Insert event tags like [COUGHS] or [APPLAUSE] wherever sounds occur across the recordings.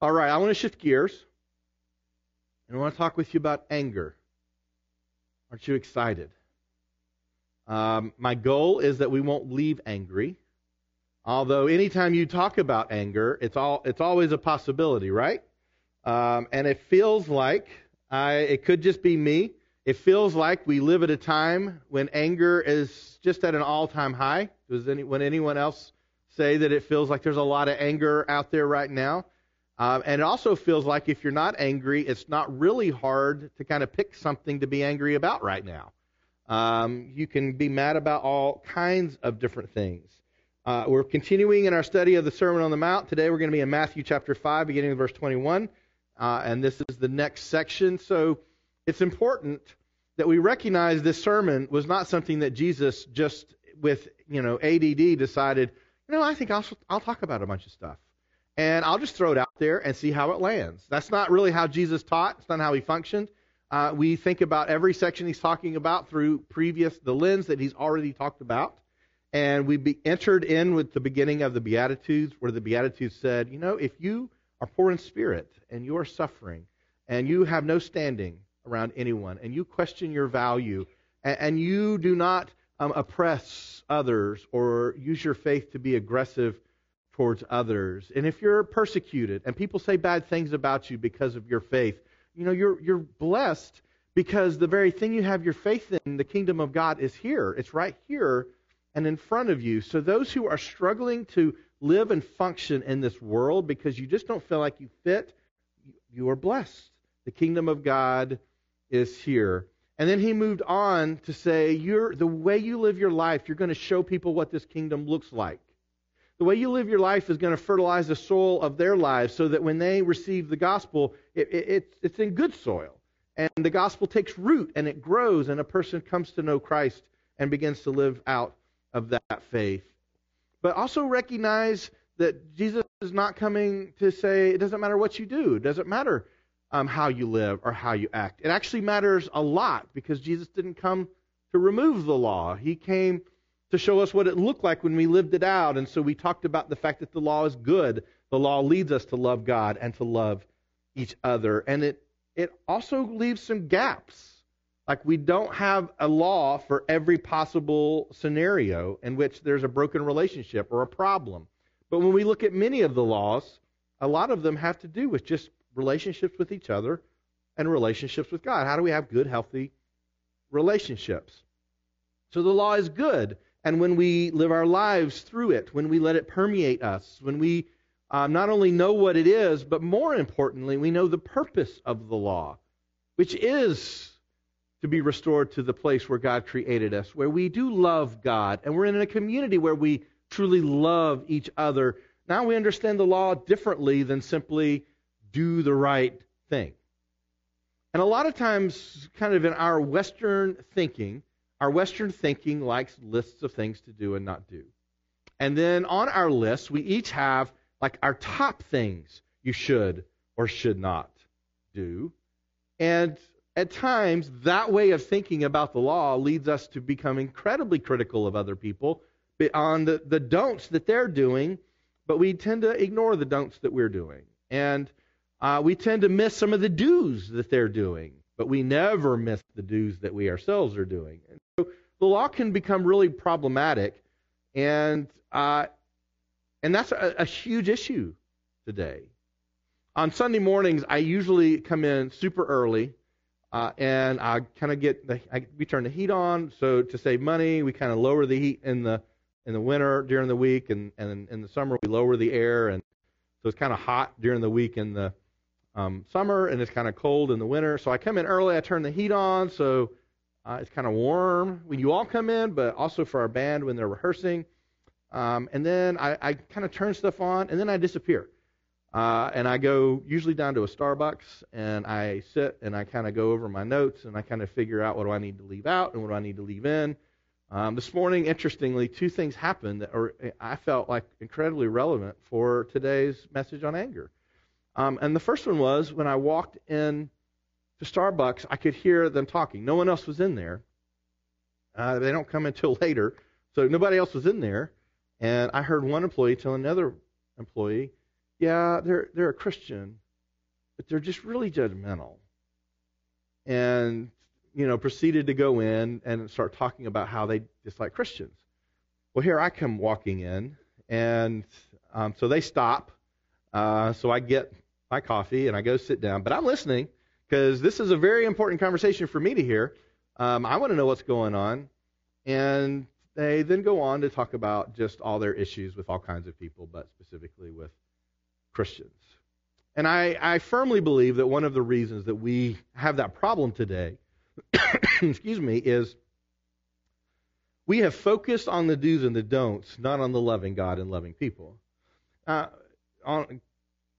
All right, I want to shift gears. And I want to talk with you about anger. Aren't you excited? Um, my goal is that we won't leave angry. Although anytime you talk about anger, it's all it's always a possibility, right? Um, and it feels like I, it could just be me. It feels like we live at a time when anger is just at an all-time high. Does any, when anyone else say that it feels like there's a lot of anger out there right now? Um, and it also feels like if you're not angry, it's not really hard to kind of pick something to be angry about right now. Um, you can be mad about all kinds of different things. Uh, we're continuing in our study of the Sermon on the Mount. Today we're going to be in Matthew chapter 5, beginning with verse 21. Uh, and this is the next section. So it's important that we recognize this sermon was not something that Jesus just with, you know, ADD decided, you know, I think I'll, I'll talk about a bunch of stuff. And I'll just throw it out there and see how it lands. That's not really how Jesus taught. It's not how he functioned. Uh, we think about every section he's talking about through previous the lens that he's already talked about, and we be entered in with the beginning of the Beatitudes, where the Beatitudes said, you know, if you are poor in spirit and you are suffering and you have no standing around anyone and you question your value and, and you do not um, oppress others or use your faith to be aggressive towards others, and if you're persecuted and people say bad things about you because of your faith, you know, you're, you're blessed because the very thing you have your faith in, the kingdom of God, is here. It's right here and in front of you. So those who are struggling to live and function in this world because you just don't feel like you fit, you are blessed. The kingdom of God is here. And then he moved on to say, you're, the way you live your life, you're going to show people what this kingdom looks like. The way you live your life is going to fertilize the soil of their lives so that when they receive the gospel, it, it, it's in good soil. And the gospel takes root and it grows, and a person comes to know Christ and begins to live out of that faith. But also recognize that Jesus is not coming to say it doesn't matter what you do, it doesn't matter um, how you live or how you act. It actually matters a lot because Jesus didn't come to remove the law, He came to show us what it looked like when we lived it out. And so we talked about the fact that the law is good. The law leads us to love God and to love each other. And it, it also leaves some gaps. Like we don't have a law for every possible scenario in which there's a broken relationship or a problem. But when we look at many of the laws, a lot of them have to do with just relationships with each other and relationships with God. How do we have good, healthy relationships? So the law is good. And when we live our lives through it, when we let it permeate us, when we um, not only know what it is, but more importantly, we know the purpose of the law, which is to be restored to the place where God created us, where we do love God, and we're in a community where we truly love each other. Now we understand the law differently than simply do the right thing. And a lot of times, kind of in our Western thinking, our Western thinking likes lists of things to do and not do. And then on our list, we each have like our top things you should or should not do. And at times, that way of thinking about the law leads us to become incredibly critical of other people on the, the don'ts that they're doing, but we tend to ignore the don'ts that we're doing. And uh, we tend to miss some of the do's that they're doing, but we never miss the do's that we ourselves are doing. And so the law can become really problematic, and uh, and that's a, a huge issue today. On Sunday mornings, I usually come in super early, uh, and I kind of get the I, we turn the heat on so to save money. We kind of lower the heat in the in the winter during the week, and and in the summer we lower the air, and so it's kind of hot during the week in the um, summer, and it's kind of cold in the winter. So I come in early. I turn the heat on so uh, it's kind of warm when you all come in, but also for our band when they're rehearsing. Um, and then I, I kind of turn stuff on, and then I disappear. Uh, and I go usually down to a Starbucks, and I sit and I kind of go over my notes, and I kind of figure out what do I need to leave out and what do I need to leave in. Um, this morning, interestingly, two things happened that are, I felt like incredibly relevant for today's message on anger. Um, and the first one was when I walked in to Starbucks, I could hear them talking. No one else was in there. Uh, they don't come until [LAUGHS] later, so nobody else was in there. And I heard one employee tell another employee, yeah, they're they're a Christian, but they're just really judgmental. And you know, proceeded to go in and start talking about how they dislike Christians. Well, here I come walking in, and um, so they stop. Uh, so I get my coffee and I go sit down, but I'm listening because this is a very important conversation for me to hear. Um, I want to know what's going on. And they then go on to talk about just all their issues with all kinds of people, but specifically with Christians. And I, I firmly believe that one of the reasons that we have that problem today, [COUGHS] excuse me, is we have focused on the do's and the don'ts, not on the loving God and loving people. Uh, on,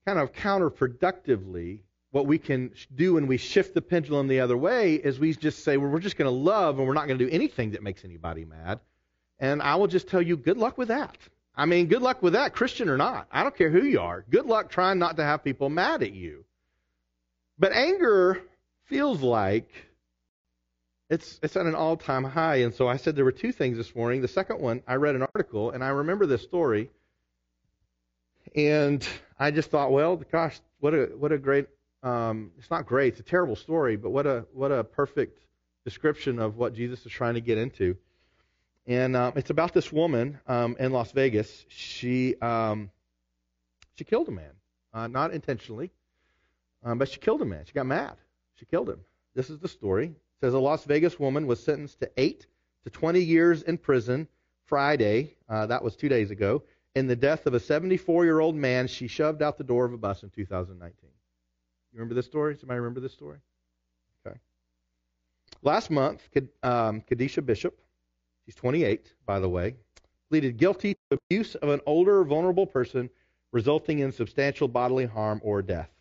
kind of counterproductively, what we can do when we shift the pendulum the other way is we just say, well, we're just going to love and we're not going to do anything that makes anybody mad. And I will just tell you, good luck with that. I mean, good luck with that, Christian or not. I don't care who you are. Good luck trying not to have people mad at you. But anger feels like it's it's at an all-time high. And so I said there were two things this morning. The second one, I read an article and I remember this story. And I just thought, well, gosh, what a what a great um, it's not great, it's a terrible story, but what a what a perfect description of what Jesus is trying to get into. And uh, it's about this woman um, in Las Vegas. She um, she killed a man, uh, not intentionally, um, but she killed a man. She got mad. She killed him. This is the story. It says a Las Vegas woman was sentenced to eight to 20 years in prison Friday. Uh, that was two days ago. In the death of a 74 year old man she shoved out the door of a bus in 2019. You remember this story? Somebody remember this story? Okay. Last month, um, Cadesha Bishop She's 28, by the way. Pleaded guilty to abuse of an older, vulnerable person, resulting in substantial bodily harm or death.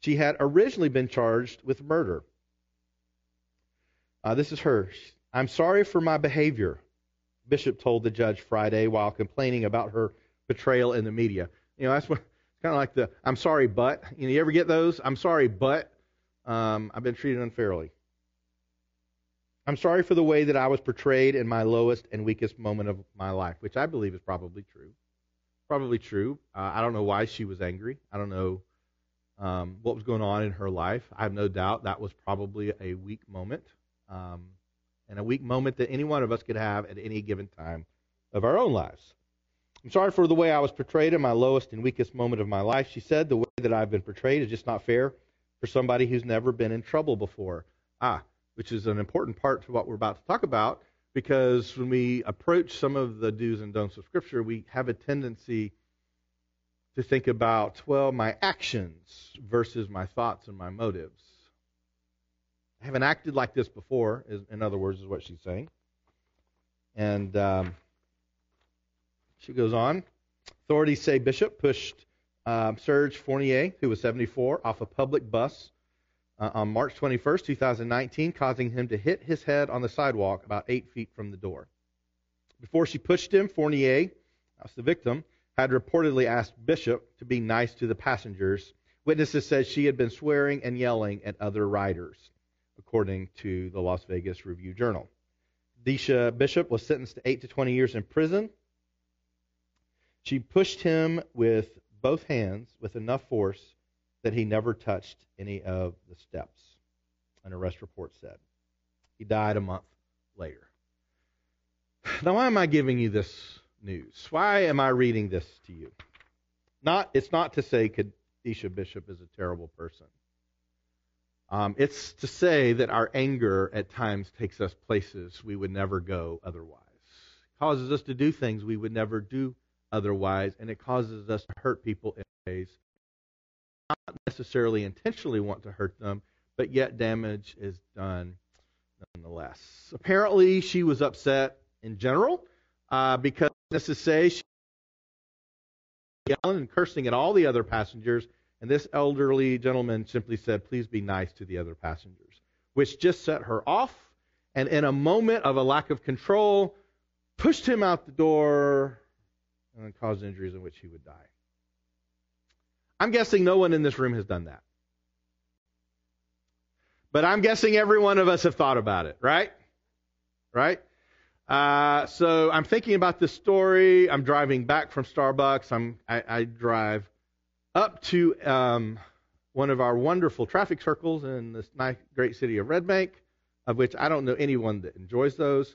She had originally been charged with murder. Uh, this is her. I'm sorry for my behavior, Bishop told the judge Friday while complaining about her betrayal in the media. You know, that's what kind of like the I'm sorry, but. You know, you ever get those? I'm sorry, but um, I've been treated unfairly. I'm sorry for the way that I was portrayed in my lowest and weakest moment of my life, which I believe is probably true. Probably true. Uh, I don't know why she was angry. I don't know um, what was going on in her life. I have no doubt that was probably a weak moment, um, and a weak moment that any one of us could have at any given time of our own lives. I'm sorry for the way I was portrayed in my lowest and weakest moment of my life. She said the way that I've been portrayed is just not fair for somebody who's never been in trouble before. Ah, which is an important part to what we're about to talk about, because when we approach some of the do's and don'ts of Scripture, we have a tendency to think about, well, my actions versus my thoughts and my motives. I haven't acted like this before, in other words, is what she's saying. And um, she goes on. Authorities say Bishop pushed um, Serge Fournier, who was 74, off a public bus uh, on March 21st, 2019, causing him to hit his head on the sidewalk about eight feet from the door. Before she pushed him, Fournier, that's the victim, had reportedly asked Bishop to be nice to the passengers. Witnesses said she had been swearing and yelling at other riders, according to the Las Vegas Review Journal. Desha Bishop was sentenced to 8 to 20 years in prison. She pushed him with both hands with enough force that he never touched any of the steps, an arrest report said. He died a month later. [SIGHS] Now, why am I giving you this news? Why am I reading this to you? Not, it's not to say Cadesha Bishop is a terrible person. Um, it's to say that our anger at times takes us places we would never go otherwise. Causes us to do things we would never do otherwise, and it causes us to hurt people in ways not necessarily intentionally want to hurt them, but yet damage is done nonetheless. Apparently, she was upset in general uh, because, to say, she yelling and cursing at all the other passengers, and this elderly gentleman simply said, Please be nice to the other passengers, which just set her off, and in a moment of a lack of control, pushed him out the door and caused injuries in which he would die. I'm guessing no one in this room has done that. But I'm guessing every one of us have thought about it, right? Right? Uh, so I'm thinking about this story. I'm driving back from Starbucks. I'm, I, I drive up to um, one of our wonderful traffic circles in this nice, great city of Red Bank, of which I don't know anyone that enjoys those.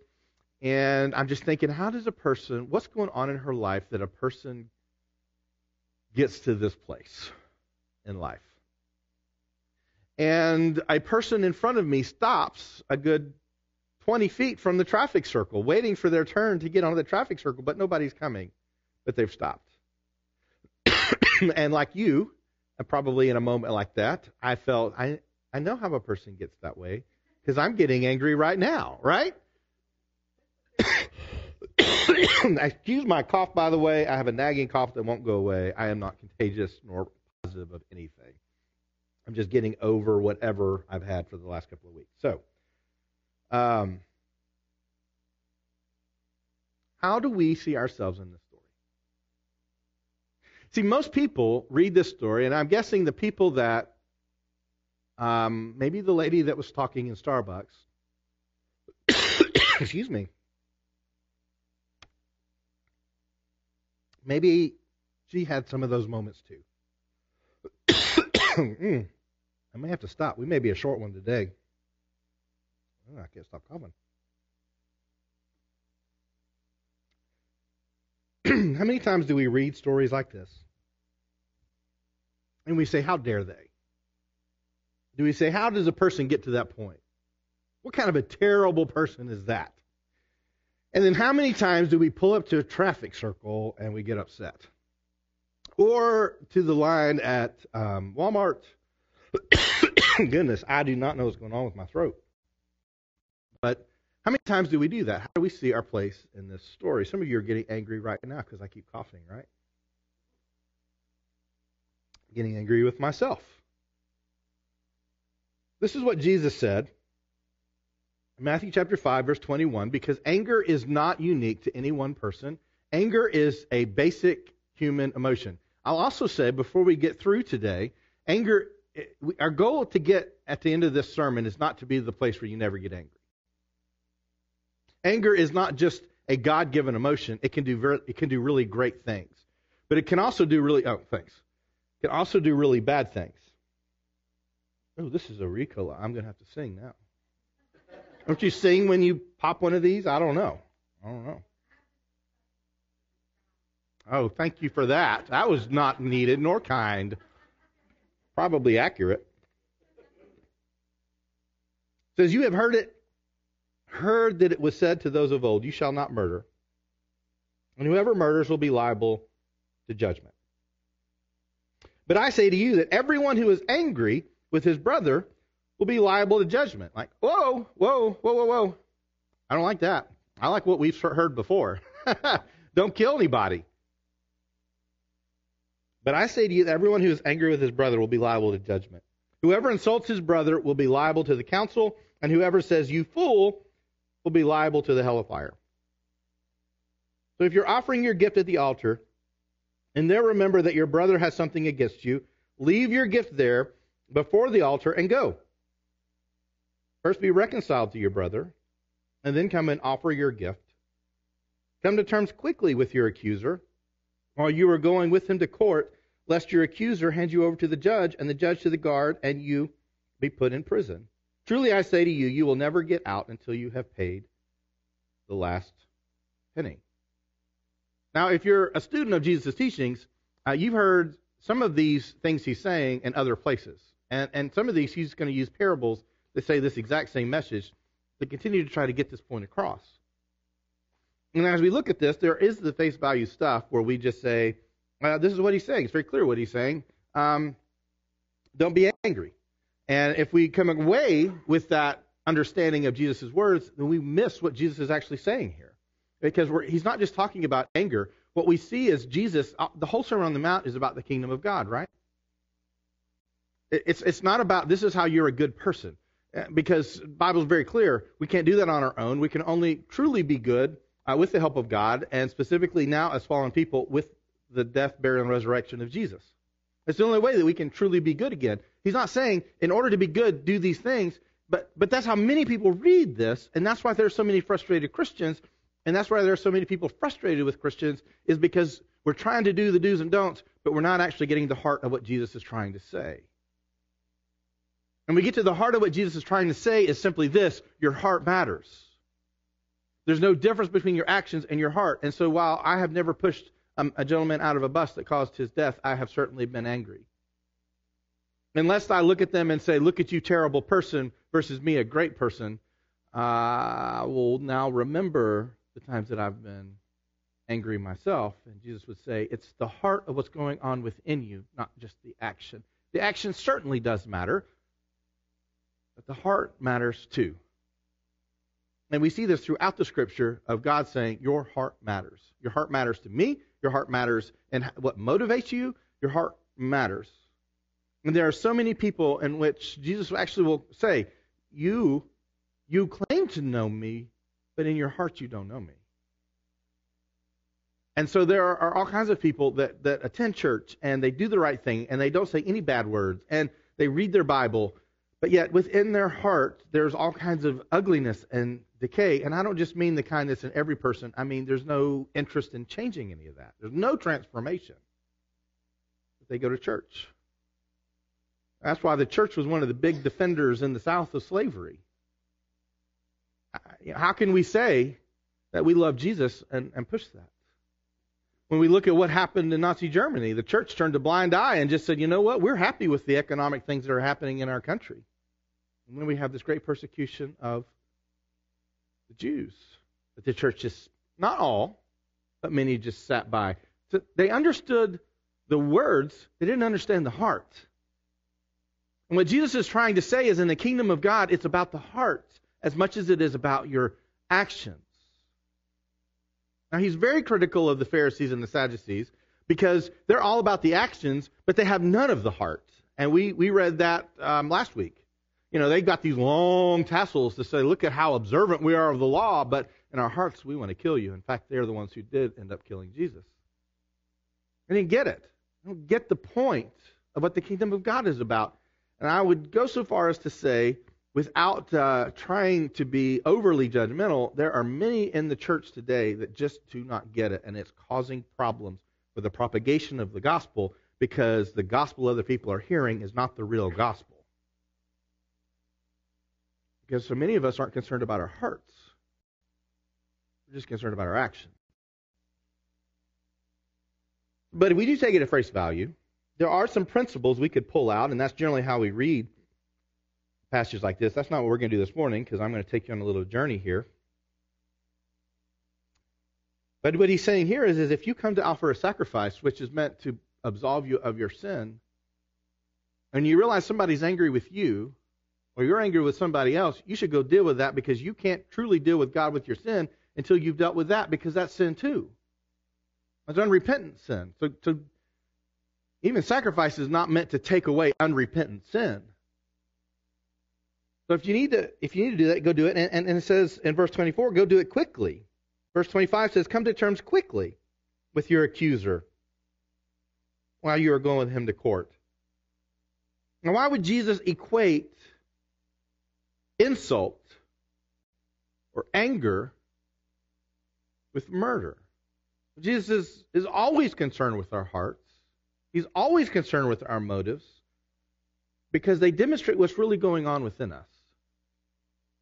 And I'm just thinking, how does a person, what's going on in her life that a person gets to this place in life? And a person in front of me stops a good 20 feet from the traffic circle, waiting for their turn to get onto the traffic circle, but nobody's coming. But they've stopped. [COUGHS] and like you, and probably in a moment like that, I felt, I, I know how a person gets that way because I'm getting angry right now, right? [COUGHS] Excuse my cough, by the way. I have a nagging cough that won't go away. I am not contagious nor positive of anything. I'm just getting over whatever I've had for the last couple of weeks. So, um, how do we see ourselves in this story? See, most people read this story, and I'm guessing the people that, um, maybe the lady that was talking in Starbucks, [COUGHS] excuse me, maybe she had some of those moments too. [COUGHS] mm. I may have to stop. We may be a short one today. Oh, I can't stop coughing. [COUGHS] How many times do we read stories like this? And we say, How dare they? Do we say, How does a person get to that point? What kind of a terrible person is that? And then how many times do we pull up to a traffic circle and we get upset? Or to the line at um, Walmart [COUGHS] Goodness, I do not know what's going on with my throat. But how many times do we do that? How do we see our place in this story? Some of you are getting angry right now because I keep coughing, right? Getting angry with myself. This is what Jesus said Matthew chapter 5, verse 21, because anger is not unique to any one person. Anger is a basic human emotion. I'll also say, before we get through today, anger our goal to get at the end of this sermon is not to be the place where you never get angry. Anger is not just a God-given emotion. It can do very, it can do really great things, but it can also do really oh thanks. It can also do really bad things. Oh, this is a Ricola. I'm going to have to sing now. Don't you sing when you pop one of these? I don't know. I don't know. Oh, thank you for that. That was not needed nor kind. Probably accurate. It says, You have heard it, heard that it was said to those of old, You shall not murder. And whoever murders will be liable to judgment. But I say to you that everyone who is angry with his brother will be liable to judgment. Like, whoa, whoa, whoa, whoa, whoa. I don't like that. I like what we've heard before. [LAUGHS] don't kill anybody. But I say to you that everyone who is angry with his brother will be liable to judgment. Whoever insults his brother will be liable to the council, and whoever says, You fool, will be liable to the hell of fire. So if you're offering your gift at the altar, and there remember that your brother has something against you, leave your gift there before the altar and go. First be reconciled to your brother, and then come and offer your gift. Come to terms quickly with your accuser while you are going with him to court, lest your accuser hand you over to the judge, and the judge to the guard, and you be put in prison. Truly I say to you, you will never get out until you have paid the last penny. Now, if you're a student of Jesus' teachings, uh, you've heard some of these things he's saying in other places. And, and some of these he's going to use parables that say this exact same message to continue to try to get this point across. And as we look at this, there is the face value stuff where we just say, uh, this is what he's saying. It's very clear what he's saying. Um, don't be angry. And if we come away with that understanding of Jesus' words, then we miss what Jesus is actually saying here. Because he's not just talking about anger. What we see is Jesus, uh, the whole Sermon on the Mount is about the kingdom of God, right? It's, it's not about this is how you're a good person. Uh, because the Bible is very clear. We can't do that on our own. We can only truly be good uh, with the help of God, and specifically now as fallen people with the death, burial, and resurrection of Jesus. It's the only way that we can truly be good again. He's not saying, in order to be good, do these things, but, but that's how many people read this, and that's why there's so many frustrated Christians, and that's why there are so many people frustrated with Christians, is because We're trying to do the do's and don'ts, but we're not actually getting the heart of what Jesus is trying to say. And we get to the heart of what Jesus is trying to say is simply this your heart matters. There's no difference between your actions and your heart. And so while I have never pushed um, a gentleman out of a bus that caused his death, I have certainly been angry. Unless I look at them and say, Look at you, terrible person, versus me, a great person, I will now remember the times that I've been angry myself. And Jesus would say, It's the heart of what's going on within you, not just the action. The action certainly does matter, but the heart matters too. And we see this throughout the scripture of God saying, Your heart matters. Your heart matters to me. Your heart matters and what motivates you. Your heart matters. And there are so many people in which Jesus actually will say, You you claim to know me, but in your heart you don't know me. And so there are all kinds of people that, that attend church and they do the right thing and they don't say any bad words and they read their Bible, but yet within their heart there's all kinds of ugliness and decay. And I don't just mean the kindness in every person, I mean there's no interest in changing any of that. There's no transformation. If they go to church. That's why the church was one of the big defenders in the South of slavery. How can we say that we love Jesus and, and push that? When we look at what happened in Nazi Germany, the church turned a blind eye and just said, you know what, we're happy with the economic things that are happening in our country. And then we have this great persecution of the Jews. That the church just, not all, but many just sat by. So they understood the words, they didn't understand the heart. And what Jesus is trying to say is in the kingdom of God, it's about the heart as much as it is about your actions. Now, he's very critical of the Pharisees and the Sadducees because they're all about the actions, but they have none of the heart. And we, we read that um, last week. You know, they've got these long tassels to say, look at how observant we are of the law, but in our hearts, we want to kill you. In fact, they're the ones who did end up killing Jesus. They didn't get it. They don't get the point of what the kingdom of God is about. And I would go so far as to say without uh, trying to be overly judgmental, there are many in the church today that just do not get it, and it's causing problems with the propagation of the gospel because the gospel other people are hearing is not the real gospel. Because so many of us aren't concerned about our hearts, we're just concerned about our actions. But if we do take it at face value, there are some principles we could pull out, and that's generally how we read passages like this. That's not what we're going to do this morning because I'm going to take you on a little journey here. But what he's saying here is, is if you come to offer a sacrifice, which is meant to absolve you of your sin, and you realize somebody's angry with you, or you're angry with somebody else, you should go deal with that because you can't truly deal with God with your sin until you've dealt with that because that's sin too. That's unrepentant sin. So, even sacrifice is not meant to take away unrepentant sin. So if you need to, if you need to do that, go do it. And, and, and, it says in verse 24, go do it quickly. Verse 25 says, come to terms quickly with your accuser while you are going with him to court. Now, why would Jesus equate insult or anger with murder? Jesus is, is always concerned with our hearts. He's always concerned with our motives because they demonstrate what's really going on within us.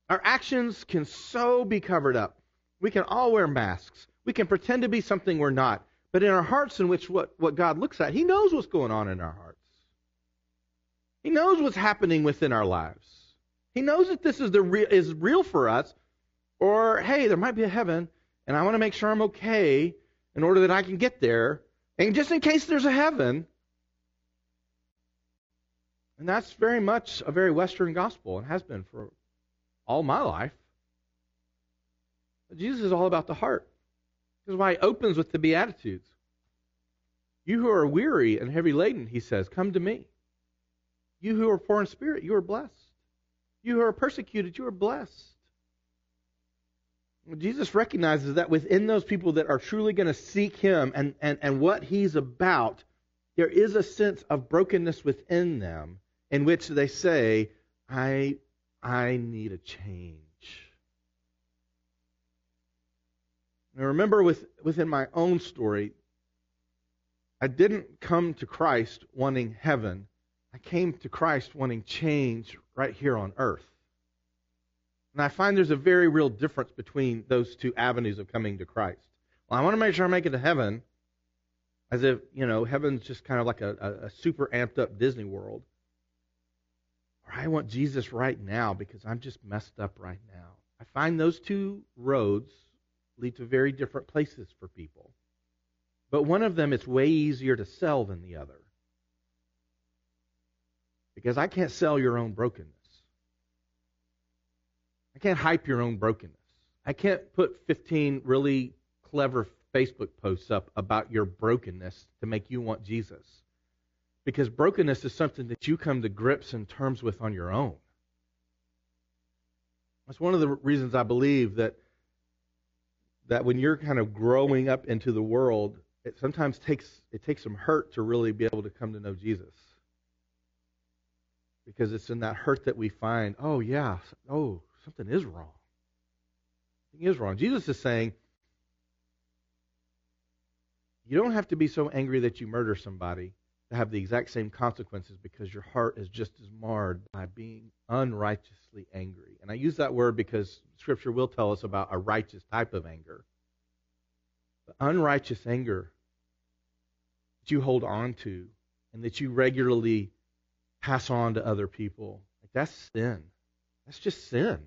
Our actions can so be covered up. We can all wear masks. We can pretend to be something we're not. But in our hearts, in which what, what God looks at, He knows what's going on in our hearts. He knows what's happening within our lives. He knows that this is the re- is real for us, or hey, there might be a heaven, and I want to make sure I'm okay in order that I can get there. And just in case there's a heaven, and that's very much a very Western gospel and has been for all my life. But Jesus is all about the heart. This is why he opens with the Beatitudes. You who are weary and heavy laden, he says, come to me. You who are poor in spirit, you are blessed. You who are persecuted, you are blessed. Jesus recognizes that within those people that are truly going to seek him and, and, and what he's about, there is a sense of brokenness within them in which they say, I I need a change. Now remember with, within my own story, I didn't come to Christ wanting heaven. I came to Christ wanting change right here on earth. And I find there's a very real difference between those two avenues of coming to Christ. Well, I want to make sure I make it to heaven, as if, you know, heaven's just kind of like a, a, super amped up Disney world. Or I want Jesus right now because I'm just messed up right now. I find those two roads lead to very different places for people. But one of them is way easier to sell than the other. Because I can't sell your own brokenness. I can't hype your own brokenness. I can't put 15 really clever Facebook posts up about your brokenness to make you want Jesus. Because brokenness is something that you come to grips and terms with on your own. That's one of the reasons I believe that that when you're kind of growing up into the world, it sometimes takes it takes some hurt to really be able to come to know Jesus. Because it's in that hurt that we find, oh yeah, oh, something is wrong. Something is wrong. Jesus is saying, you don't have to be so angry that you murder somebody to have the exact same consequences because your heart is just as marred by being unrighteously angry. And I use that word because Scripture will tell us about a righteous type of anger. But unrighteous anger that you hold on to and that you regularly pass on to other people, like that's sin. That's just sin.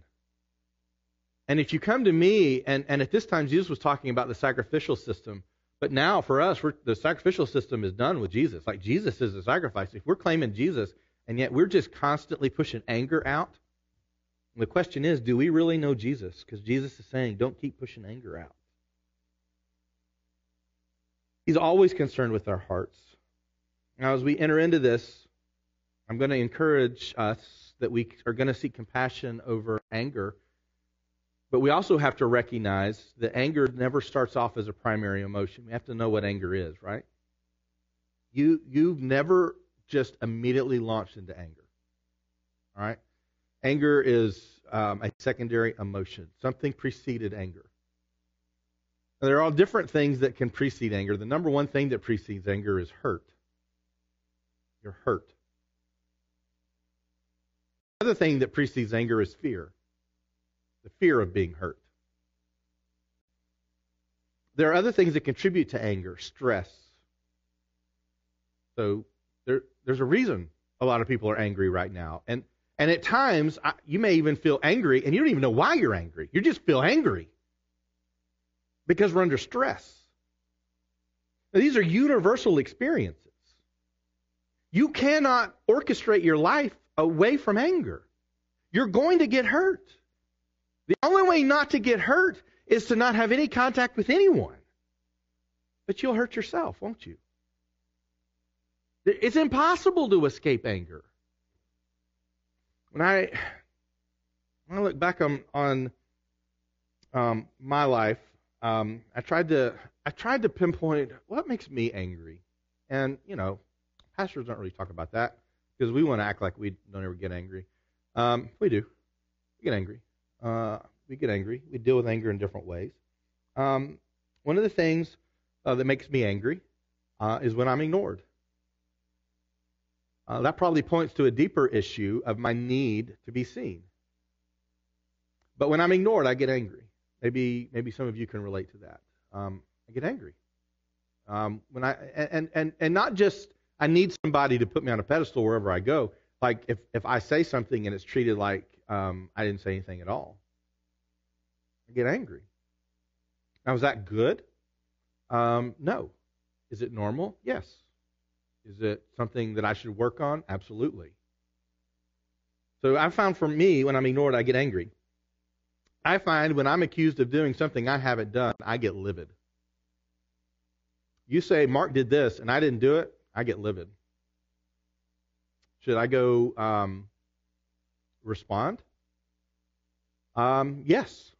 And if you come to me, and, and at this time Jesus was talking about the sacrificial system, but now for us, the sacrificial system is done with Jesus. Like Jesus is the sacrifice. If we're claiming Jesus, and yet we're just constantly pushing anger out, the question is, do we really know Jesus? Because Jesus is saying, don't keep pushing anger out. He's always concerned with our hearts. Now, as we enter into this, I'm going to encourage us that we are going to seek compassion over anger. But we also have to recognize that anger never starts off as a primary emotion. We have to know what anger is, right? You you've never just immediately launched into anger. All right? Anger is um, a secondary emotion. Something preceded anger. Now, there are all different things that can precede anger. The number one thing that precedes anger is hurt. You're hurt. The other thing that precedes anger is fear the fear of being hurt. There are other things that contribute to anger stress. So there, there's a reason a lot of people are angry right now. And, and at times, I, you may even feel angry, and you don't even know why you're angry. You just feel angry because we're under stress. Now, these are universal experiences. You cannot orchestrate your life away from anger. You're going to get hurt. The only way not to get hurt is to not have any contact with anyone. But you'll hurt yourself, won't you? It's impossible to escape anger. When I when I look back on on um, my life, um, I tried to I tried to pinpoint what makes me angry, and you know, pastors don't really talk about that because we want to act like we don't ever get angry. Um, we do. We get angry. Uh, we get angry. We deal with anger in different ways. Um, one of the things uh, that makes me angry uh, is when I'm ignored. Uh, that probably points to a deeper issue of my need to be seen. But when I'm ignored, I get angry. Maybe maybe some of you can relate to that. Um, I get angry. Um, when I and and and not just I need somebody to put me on a pedestal wherever I go. Like if if I say something and it's treated like um, I didn't say anything at all, I get angry. Now is that good? Um, no. Is it normal? Yes. Is it something that I should work on? Absolutely. So I found for me, when I'm ignored, I get angry. I find when I'm accused of doing something I haven't done, I get livid. You say, Mark did this, and I didn't do it, I get livid. Should I go um, respond? Um, yes.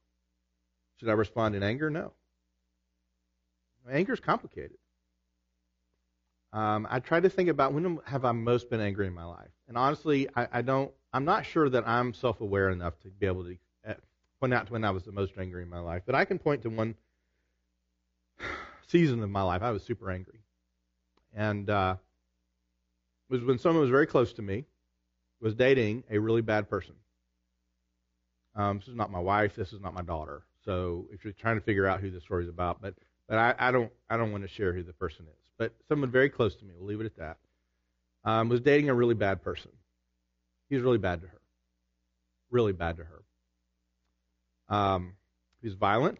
Should I respond in anger? No. Anger is complicated. Um, I try to think about when have I most been angry in my life, and honestly, I, I don't. I'm not sure that I'm self-aware enough to be able to uh, point out when I was the most angry in my life. But I can point to one [SIGHS] season of my life I was super angry, and uh, was when someone was very close to me was dating a really bad person. Um, this is not my wife. This is not my daughter. So if you're trying to figure out who this story is about, but but I, I don't I don't want to share who the person is. But someone very close to me, we'll leave it at that, um, was dating a really bad person. He was really bad to her, really bad to her. Um, he was violent,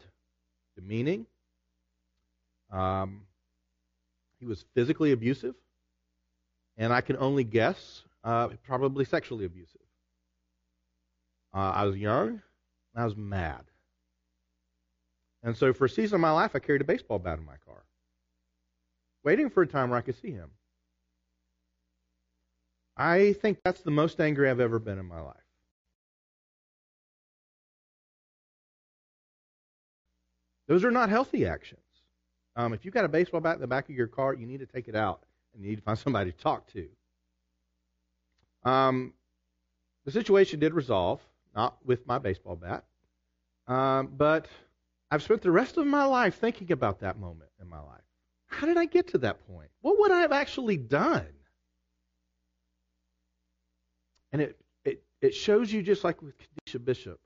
demeaning. Um, he was physically abusive, and I can only guess, uh, probably sexually abusive. Uh, I was young, and I was mad. And so for a season of my life, I carried a baseball bat in my car, waiting for a time where I could see him. I think that's the most angry I've ever been in my life. Those are not healthy actions. Um, if you've got a baseball bat in the back of your car, you need to take it out and you need to find [LAUGHS] somebody to talk to. Um, the situation did resolve, not with my baseball bat, um, but I've spent the rest of my life thinking about that moment in my life. How did I get to that point? What would I have actually done? And it, it, it shows you, just like with Cadesha Bishop,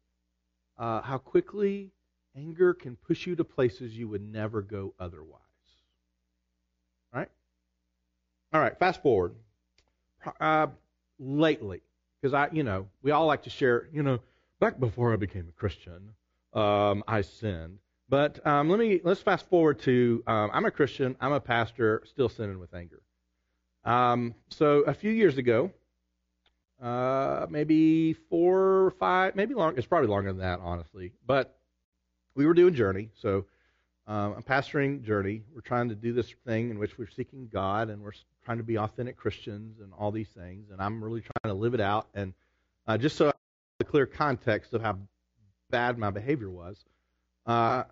uh, how quickly anger can push you to places you would never go otherwise. Right? All right, fast forward. Uh, lately, because I, you know, we all like to share, you know, back before I became a Christian, um, I sinned. But um, let me let's fast forward to um, I'm a Christian, I'm a pastor, still sinning with anger. Um, so a few years ago, uh, maybe four or five, maybe long. It's probably longer than that, honestly. But we were doing Journey, so um, I'm pastoring Journey. We're trying to do this thing in which we're seeking God and we're trying to be authentic Christians and all these things. And I'm really trying to live it out. And uh, just so I the clear context of how bad my behavior was, uh,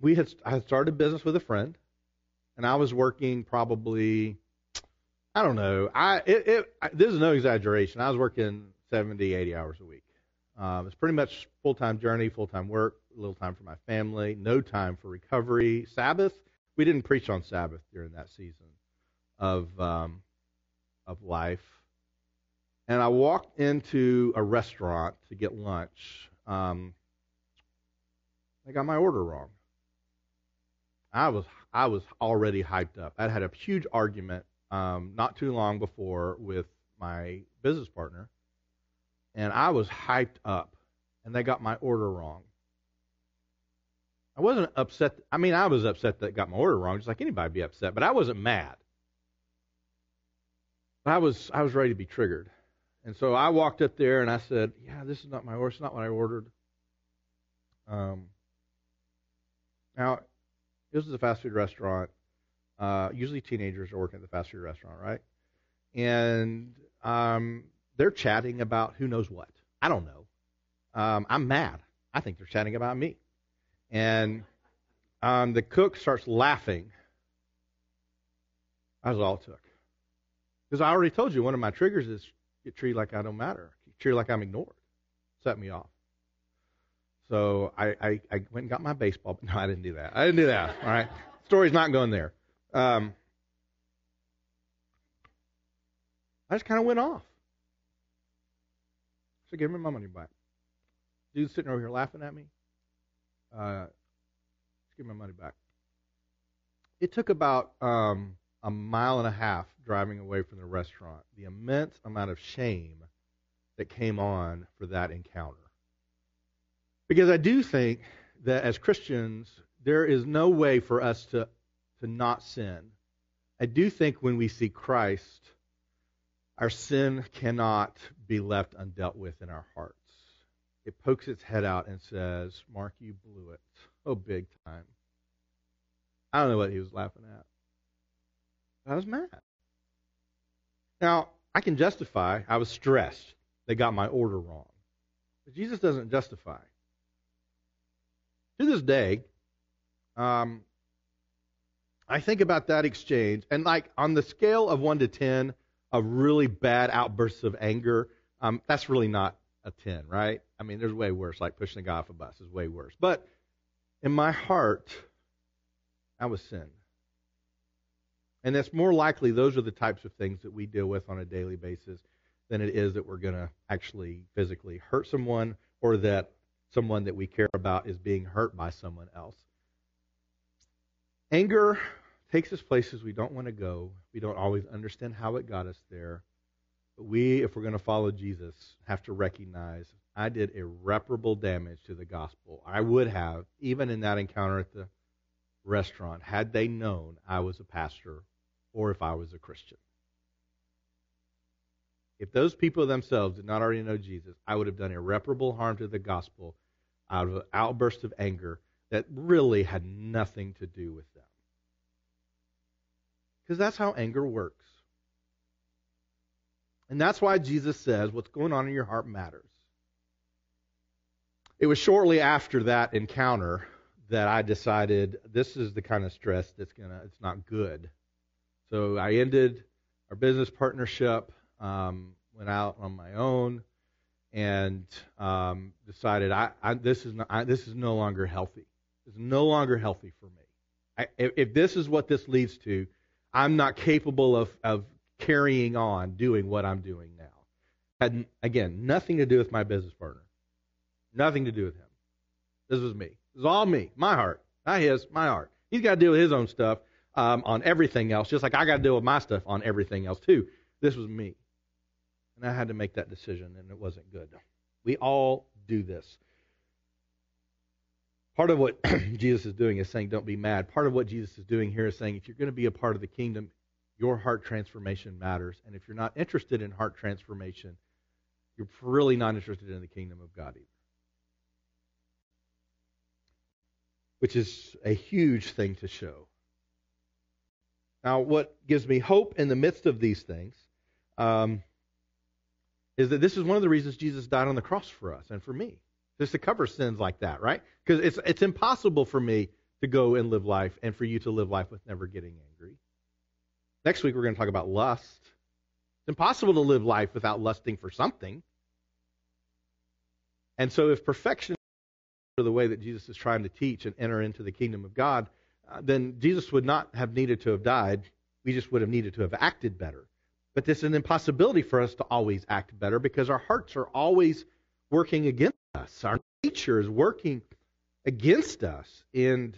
we had I had started a business with a friend, and I was working probably I don't know. I it, it this is no exaggeration. I was working 70, 80 hours a week. Um, it's pretty much full time journey, full time work, a little time for my family, no time for recovery. Sabbath, we didn't preach on Sabbath during that season of um, of life. And I walked into a restaurant to get lunch. Um, I got my order wrong. I was I was already hyped up. I had a huge argument um, not too long before with my business partner, and I was hyped up, and they got my order wrong. I wasn't upset. I mean, I was upset that got my order wrong, just like anybody be upset, but I wasn't mad. I was I was ready to be triggered. And so I walked up there and I said, "Yeah, this is not my order. It's not what I ordered." Um, now, this is a fast food restaurant. Uh, usually, teenagers are working at the fast food restaurant, right? And um, they're chatting about who knows what. I don't know. Um, I'm mad. I think they're chatting about me. And um, the cook starts laughing. That was all it took. Because I already told you one of my triggers is get treated like I don't matter, get treated like I'm ignored. Set me off. So I, I, I went and got my baseball. [LAUGHS] No, I didn't do that. I didn't do that. All right. Story's not going there. Um, I just kind of went off. So give me my money back. Dude's sitting over here laughing at me. Uh, me my money back. It took about um, a mile and a half driving away from the restaurant. The immense amount of shame that came on for that encounter. Because I do think that as Christians, there is no way for us to, to not sin. I do think when we see Christ, our sin cannot be left undealt with in our hearts. It pokes its head out and says, Mark, you blew it. Oh, big time. I don't know what he was laughing at. I was mad. Now, I can justify I was stressed. They got my order wrong. But Jesus doesn't justify. To this day, um, I think about that exchange, and like on the scale of 1 to 10 of really bad outbursts of anger, um, that's really not a 10, right? I mean, there's way worse, like pushing a guy off a bus is way worse. But in my heart, I was sin. And it's more likely those are the types of things that we deal with on a daily basis than it is that we're going to actually physically hurt someone or that someone that we care about is being hurt by someone else. Anger takes us places we don't want to go. We don't always understand how it got us there. We, if we're going to follow Jesus, have to recognize I did irreparable damage to the gospel. I would have, even in that encounter at the restaurant, had they known I was a pastor or if I was a Christian. If those people themselves did not already know Jesus, I would have done irreparable harm to the gospel out of an outburst of anger that really had nothing to do with them. Because that's how anger works. And that's why Jesus says what's going on in your heart matters. It was shortly after that encounter that I decided this is the kind of stress that's gonna it's not good. So I ended our business partnership, um, went out on my own, and um, decided I, I, this is not, I, this is no longer healthy. It's no longer healthy for me. I, if, if this is what this leads to, I'm not capable of, of carrying on doing what I'm doing now. Had again nothing to do with my business partner. Nothing to do with him. This was me. This is all me. My heart. Not his. My heart. He's got to deal with his own stuff um, on everything else, just like I got to deal with my stuff on everything else too. This was me. And I had to make that decision, and it wasn't good. We all do this. Part of what [CLEARS THROAT] Jesus is doing is saying, don't be mad. Part of what Jesus is doing here is saying, if you're going to be a part of the kingdom, your heart transformation matters. And if you're not interested in heart transformation, you're really not interested in the kingdom of God either. Which is a huge thing to show. Now, what gives me hope in the midst of these things um, is that this is one of the reasons Jesus died on the cross for us and for me, just to cover sins like that, right? Because it's it's impossible for me to go and live life and for you to live life with never getting angry. Next week we're going to talk about lust. It's impossible to live life without lusting for something. And so, if perfection is the way that Jesus is trying to teach and enter into the kingdom of God, uh, then Jesus would not have needed to have died. We just would have needed to have acted better. But this is an impossibility for us to always act better because our hearts are always working against us. Our nature is working against us. And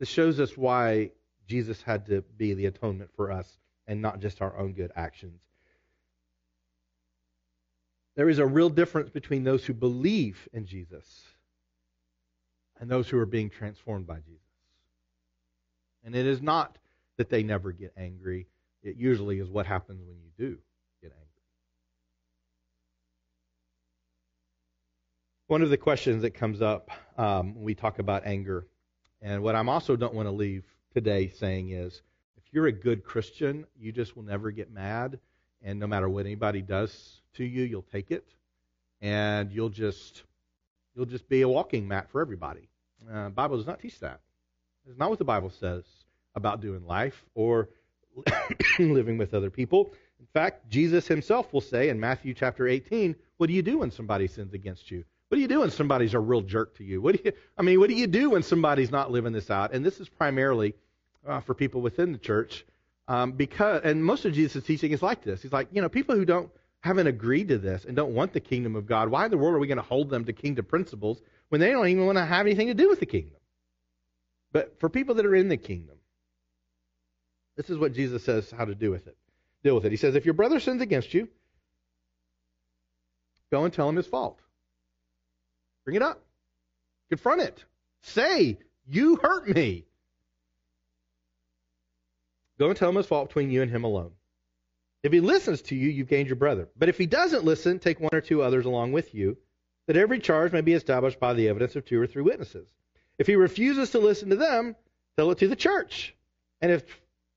this shows us why Jesus had to be the atonement for us and not just our own good actions. There is a real difference between those who believe in Jesus and those who are being transformed by Jesus. And it is not that they never get angry it usually is what happens when you do get angry. One of the questions that comes up um, when we talk about anger, and what I also don't want to leave today saying is you're a good Christian, you just will never get mad, and no matter what anybody does to you, you'll take it, and you'll just you'll just be a walking mat for everybody. Uh, Bible does not teach that. It's not what the Bible says about doing life or [COUGHS] living with other people. In fact, Jesus himself will say in Matthew chapter 18, what do you do when somebody sins against you? What do you do when somebody's a real jerk to you? What do you, I mean, what do you do when somebody's not living this out? And this is primarily uh, for people within the church, um, because and most of Jesus' teaching is like this. He's like, you know, people who don't haven't agreed to this and don't want the kingdom of God. Why in the world are we going to hold them to kingdom principles when they don't even want to have anything to do with the kingdom? But for people that are in the kingdom, this is what Jesus says how to do with it. Deal with it. He says, if your brother sins against you, go and tell him his fault. Bring it up. Confront it. Say, you hurt me. Go and tell him his fault between you and him alone. If he listens to you, you've gained your brother. But if he doesn't listen, take one or two others along with you, that every charge may be established by the evidence of two or three witnesses. If he refuses to listen to them, tell it to the church. And if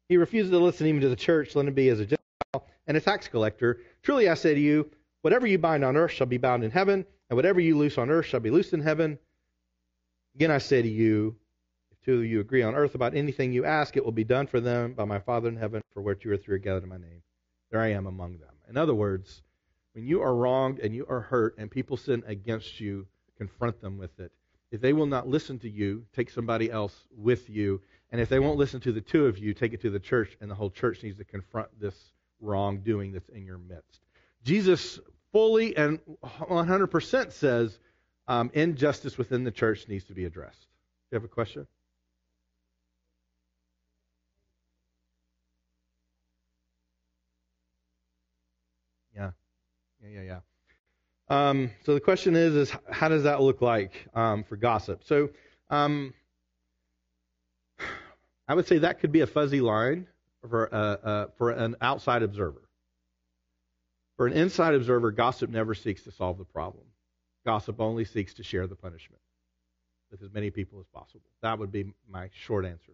he refuses to listen even to the church, let him be as a Gentile and a tax collector. Truly I say to you, whatever you bind on earth shall be bound in heaven, and whatever you loose on earth shall be loosed in heaven. Again I say to you, two you agree on earth about anything you ask, it will be done for them by my Father in heaven, for where two or three are gathered in my name. There I am among them. In other words, when you are wronged and you are hurt and people sin against you, confront them with it. If they will not listen to you, take somebody else with you And if they won't listen to the two of you, take it to the church, and the whole church needs to confront this wrongdoing that's in your midst. Jesus fully and 100% says um, injustice within the church needs to be addressed. Do you have a question? Yeah, yeah, yeah. Um, so the question is, is how does that look like um, for gossip? So um, I would say that could be a fuzzy line for, uh, uh, for an outside observer. For an inside observer, gossip never seeks to solve the problem. Gossip only seeks to share the punishment with as many people as possible. That would be my short answer.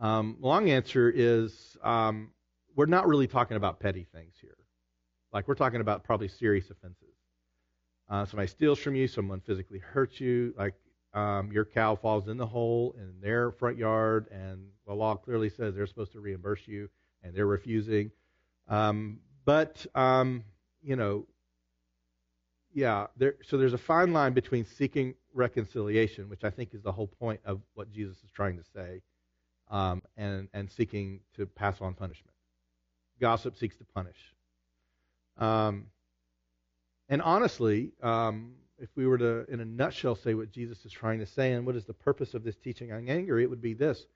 Um, long answer is um, we're not really talking about petty things here. Like we're talking about probably serious offenses. Uh, somebody steals from you, someone physically hurts you, like um, your cow falls in the hole in their front yard, and the law clearly says they're supposed to reimburse you, and they're refusing. Um, but um, you know, yeah, there, so there's a fine line between seeking reconciliation, which I think is the whole point of what Jesus is trying to say, um, and and seeking to pass on punishment. Gossip seeks to punish. Um, and honestly, um, if we were to, in a nutshell, say what Jesus is trying to say and what is the purpose of this teaching on anger, it would be this.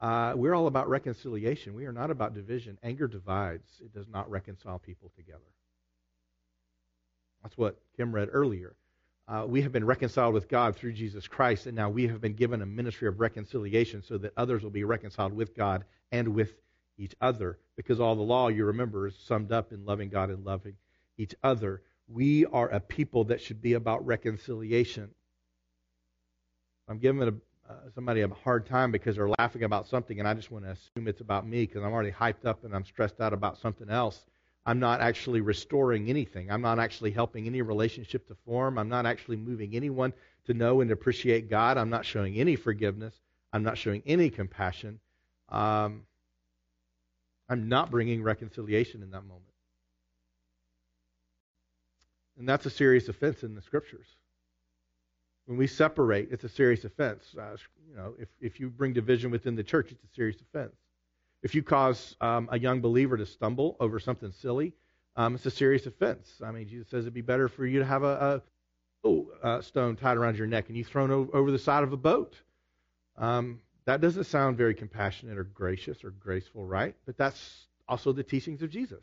Uh, we're all about reconciliation. We are not about division. Anger divides, it does not reconcile people together. That's what Kim read earlier. Uh, we have been reconciled with God through Jesus Christ, and now we have been given a ministry of reconciliation so that others will be reconciled with God and with each other. Because all the law, you remember, is summed up in loving God and loving each other we are a people that should be about reconciliation. I'm giving a, uh, somebody a hard time because they're laughing about something, and I just want to assume it's about me because I'm already hyped up and I'm stressed out about something else. I'm not actually restoring anything. I'm not actually helping any relationship to form. I'm not actually moving anyone to know and appreciate God. I'm not showing any forgiveness. I'm not showing any compassion. Um, I'm not bringing reconciliation in that moment. And that's a serious offense in the scriptures. When we separate, it's a serious offense. Uh, you know, if, if you bring division within the church, it's a serious offense. If you cause um, a young believer to stumble over something silly, um, it's a serious offense. I mean, Jesus says it'd be better for you to have a, a oh, uh, stone tied around your neck and you thrown over, over the side of a boat. Um, that doesn't sound very compassionate or gracious or graceful, right? But that's also the teachings of Jesus.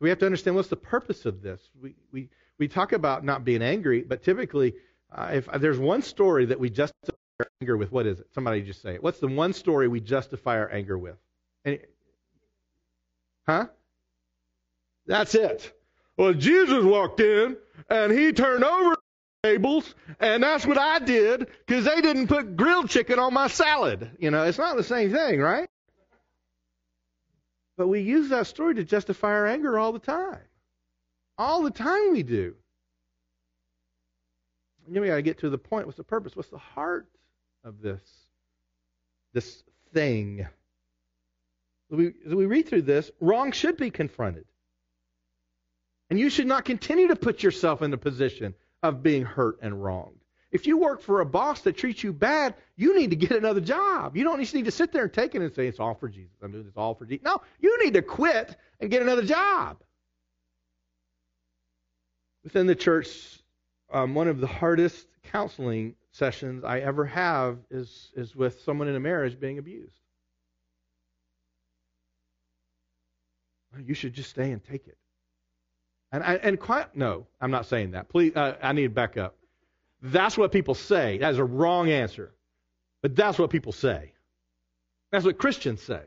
We have to understand what's the purpose of this. We, we, we talk about not being angry, but typically, uh, if there's one story that we justify our anger with, what is it? Somebody just say it. What's the one story we justify our anger with? Any, huh? That's it. Well, Jesus walked in and he turned over tables, and that's what I did because they didn't put grilled chicken on my salad. You know, it's not the same thing, right? But we use that story to justify our anger all the time. All the time we do. And then we got to get to the point. What's the purpose? What's the heart of this? This thing. As we, as we read through this, wrong should be confronted. And you should not continue to put yourself in the position of being hurt and wronged. If you work for a boss that treats you bad, you need to get another job. You don't just need to sit there and take it and say, it's all for Jesus. I'm doing this all for Jesus. No, you need to quit and get another job. Within the church, um, one of the hardest counseling sessions I ever have is, is with someone in a marriage being abused. You should just stay and take it. And, and quite, no, I'm not saying that. Please, uh, I need to back up. That's what people say. That is a wrong answer. But that's what people say. That's what Christians say.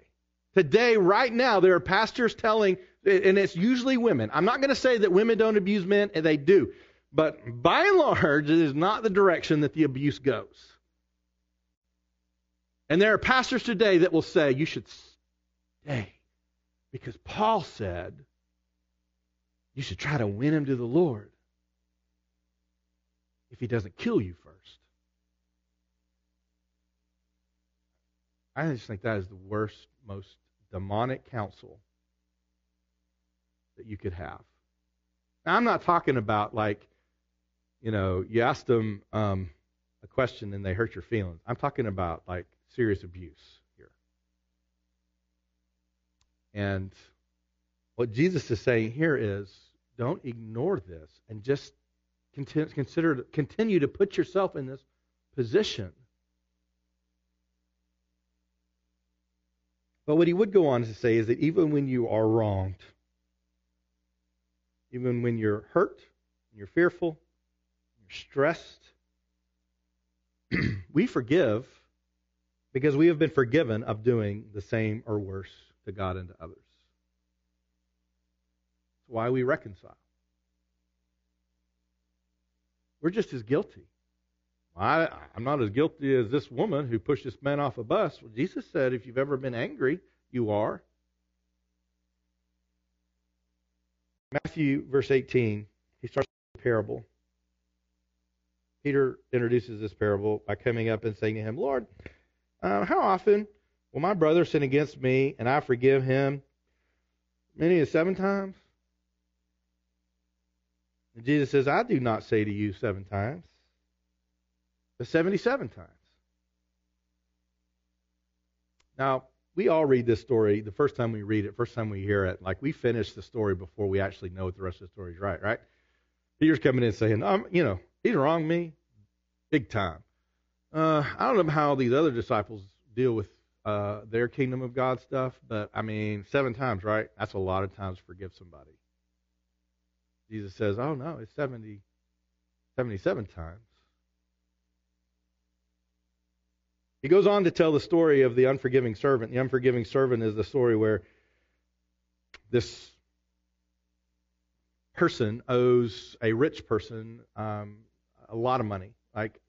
Today, right now, there are pastors telling, and it's usually women. I'm not going to say that women don't abuse men, and they do. But by and large, it is not the direction that the abuse goes. And there are pastors today that will say, you should stay. Because Paul said, you should try to win him to the Lord if he doesn't kill you first. I just think that is the worst, most demonic counsel that you could have. Now, I'm not talking about like, you know, you asked them um, a question and they hurt your feelings. I'm talking about like serious abuse here. And what Jesus is saying here is don't ignore this and just consider continue to put yourself in this position. But what he would go on to say is that even when you are wronged, even when you're hurt, you're fearful, you're stressed, [CLEARS THROAT] we forgive because we have been forgiven of doing the same or worse to God and to others. That's why we reconcile. We're just as guilty. I, I'm not as guilty as this woman who pushed this man off a bus. Well, Jesus said, if you've ever been angry, you are. Matthew, verse 18, he starts with a parable. Peter introduces this parable by coming up and saying to him, Lord, uh, how often will my brother sin against me and I forgive him? Many as seven times? And Jesus says, I do not say to you seven times, but 77 times. Now, we all read this story the first time we read it, first time we hear it, like we finish the story before we actually know what the rest of the story is right, right? Peter's coming in saying, um, you know, he's wronged me big time. Uh, I don't know how these other disciples deal with uh, their kingdom of God stuff, but I mean, seven times, right? That's a lot of times to forgive somebody. Jesus says, oh no, it's 70, 77 times. He goes on to tell the story of the unforgiving servant. The unforgiving servant is the story where this person owes a rich person um, a lot of money, like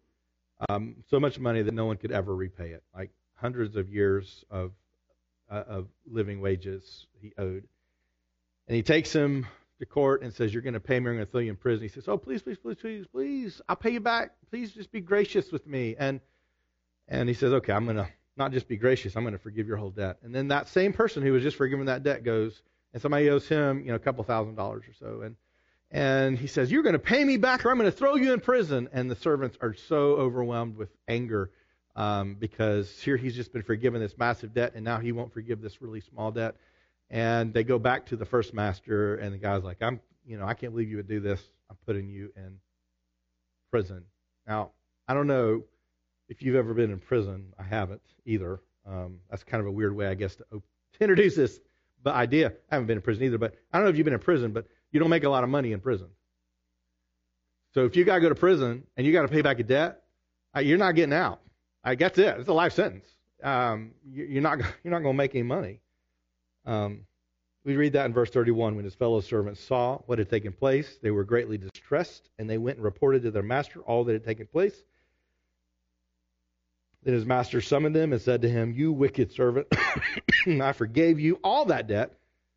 um, so much money that no one could ever repay it, like hundreds of years of uh, of living wages he owed. And he takes him to court and says, "You're going to pay me. I'm going to throw you in prison." He says, "Oh, please, please, please, please, please, I'll pay you back. Please, just be gracious with me." And and he says, "Okay, I'm going to not just be gracious. I'm going to forgive your whole debt." And then that same person who was just forgiven that debt goes, and somebody owes him, you know, a couple thousand dollars or so, and and he says, You're going to pay me back or I'm going to throw you in prison. And the servants are so overwhelmed with anger um, because here he's just been forgiven this massive debt and now he won't forgive this really small debt. And they go back to the first master and the guy's like, I'm, you know, I can't believe you would do this. I'm putting you in prison. Now, I don't know if you've ever been in prison. I haven't either. Um, that's kind of a weird way, I guess, to, to introduce this but idea. I haven't been in prison either, but I don't know if you've been in prison, but you don't make a lot of money in prison. So if you got to go to prison and you got to pay back a debt, uh, you're not getting out. That's it. It's a life sentence. Um, you're not [LAUGHS] you're not going to make any money. Um, we read that in verse 31. When his fellow servants saw what had taken place, they were greatly distressed, and they went and reported to their master all that had taken place. Then his master summoned them and said to him, You wicked servant, [COUGHS] I forgave you all that debt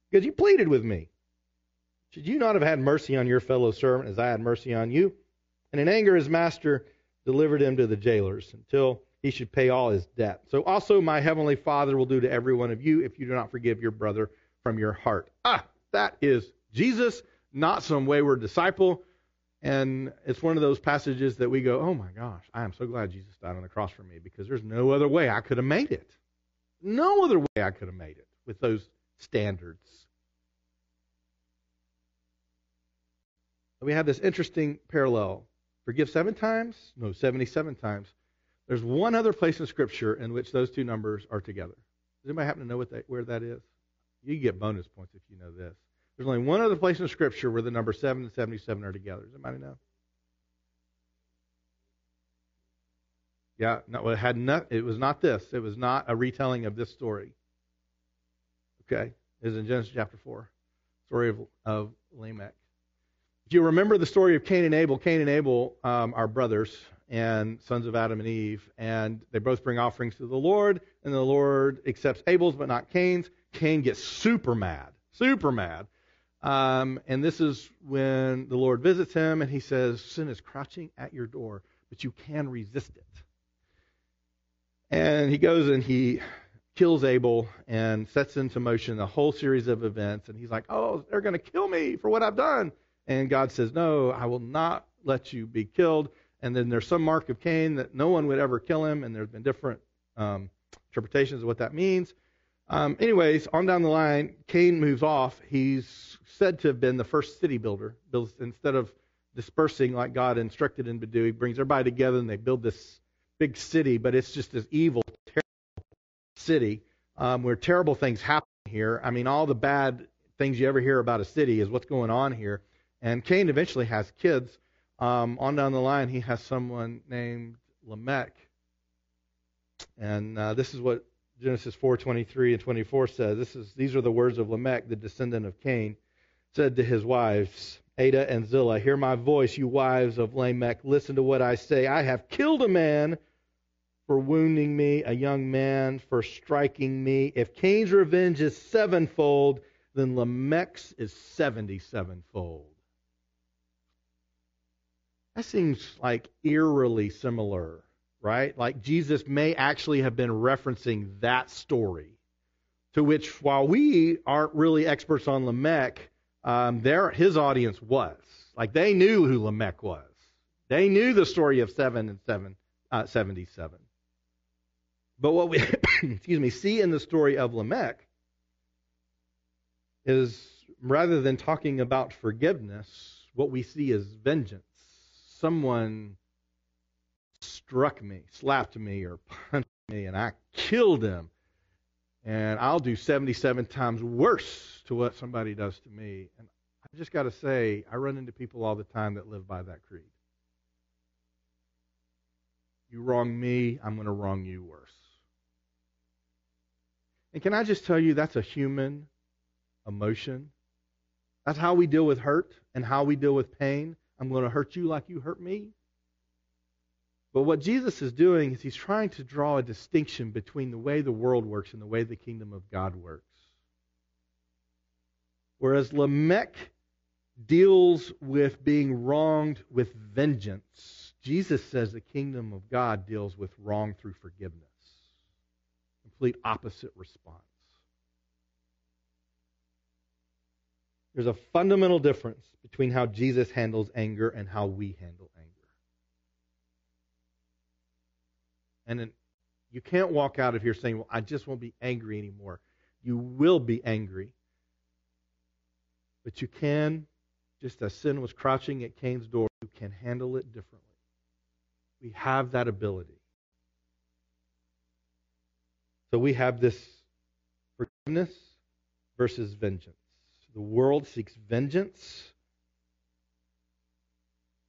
because you pleaded with me. Should you not have had mercy on your fellow servant as I had mercy on you? And in anger, his master delivered him to the jailers until he should pay all his debt. So also my heavenly Father will do to every one of you if you do not forgive your brother from your heart. Ah, that is Jesus, not some wayward disciple. And it's one of those passages that we go, oh my gosh, I am so glad Jesus died on the cross for me because there's no other way I could have made it. No other way I could have made it with those standards. we have this interesting parallel. Forgive seven times? No, 77 times. There's one other place in Scripture in which those two numbers are together. Does anybody happen to know that, where that is? You get bonus points if you know this. There's only one other place in Scripture where the number 7 and 77 are together. Does anybody know? Yeah, no, it had not. It was not this. It was not a retelling of this story. Okay, it is in Genesis chapter four, story of of Lamech. If you remember the story of Cain and Abel, Cain and Abel um, are brothers and sons of Adam and Eve, and they both bring offerings to the Lord, and the Lord accepts Abel's but not Cain's. Cain gets super mad, super mad. Um, and this is when the Lord visits him, and he says, Sin is crouching at your door, but you can resist it. And he goes and he kills Abel and sets into motion a whole series of events. And he's like, Oh, they're going to kill me for what I've done. And God says, No, I will not let you be killed. And then there's some mark of Cain that no one would ever kill him, and there's been different um, interpretations of what that means. Um, anyways, on down the line, Cain moves off. He's said to have been the first city builder. Builds, instead of dispersing like God instructed him to do, he brings everybody together and they build this big city, but it's just this evil, terrible city um, where terrible things happen here. I mean, all the bad things you ever hear about a city is what's going on here. And Cain eventually has kids. Um, on down the line, he has someone named Lamech. And uh, this is what Genesis 4:23 and 24 says. This is these are the words of Lamech, the descendant of Cain, said to his wives, Ada and Zillah, hear my voice, you wives of Lamech. Listen to what I say. I have killed a man for wounding me, a young man for striking me. If Cain's revenge is sevenfold, then Lamech's is seventy-sevenfold. That seems like eerily similar right? Like Jesus may actually have been referencing that story. To which, while we aren't really experts on Lamech, um, their, his audience was. Like they knew who Lamech was. They knew the story of 7 and 7, uh, 77. But what we, [COUGHS] excuse me, see in the story of Lamech is rather than talking about forgiveness, what we see is vengeance. Someone struck me, slapped me, or [LAUGHS] punched me, and I killed him. And I'll do 77 times worse to what somebody does to me. And I just got to say, I run into people all the time that live by that creed. You wrong me, I'm going to wrong you worse. And can I just tell you, that's a human emotion. That's how we deal with hurt and how we deal with pain. I'm going to hurt you like you hurt me. But what Jesus is doing is he's trying to draw a distinction between the way the world works and the way the kingdom of God works. Whereas Lamech deals with being wronged with vengeance, Jesus says the kingdom of God deals with wrong through forgiveness. Complete opposite response. There's a fundamental difference between how Jesus handles anger and how we handle anger. And you can't walk out of here saying, Well, I just won't be angry anymore. You will be angry. But you can, just as sin was crouching at Cain's door, you can handle it differently. We have that ability. So we have this forgiveness versus vengeance. The world seeks vengeance.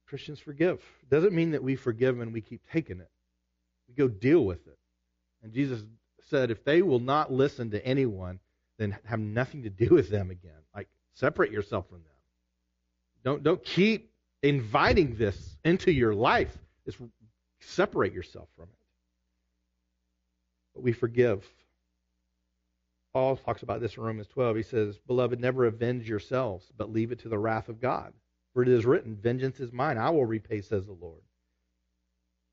Christians forgive. Doesn't mean that we forgive and we keep taking it. We go deal with it. And Jesus said, if they will not listen to anyone, then have nothing to do with them again. Like, separate yourself from them. Don't, don't keep inviting this into your life. Just separate yourself from it. But we forgive. Paul talks about this in Romans 12. He says, Beloved, never avenge yourselves, but leave it to the wrath of God. For it is written, Vengeance is mine, I will repay, says the Lord.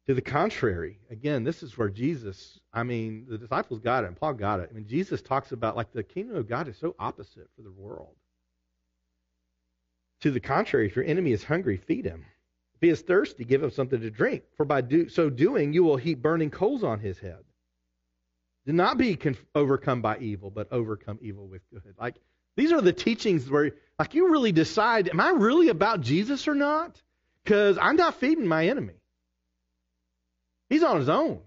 To the contrary, again, this is where Jesus, I mean, the disciples got it and Paul got it. I mean, Jesus talks about like the kingdom of God is so opposite for the world. To the contrary, if your enemy is hungry, feed him. If he is thirsty, give him something to drink. For by do, so doing, you will heap burning coals on his head. Do not be conf- overcome by evil, but overcome evil with good. Like these are the teachings where, like, you really decide: Am I really about Jesus or not? Because I'm not feeding my enemy. He's on his own.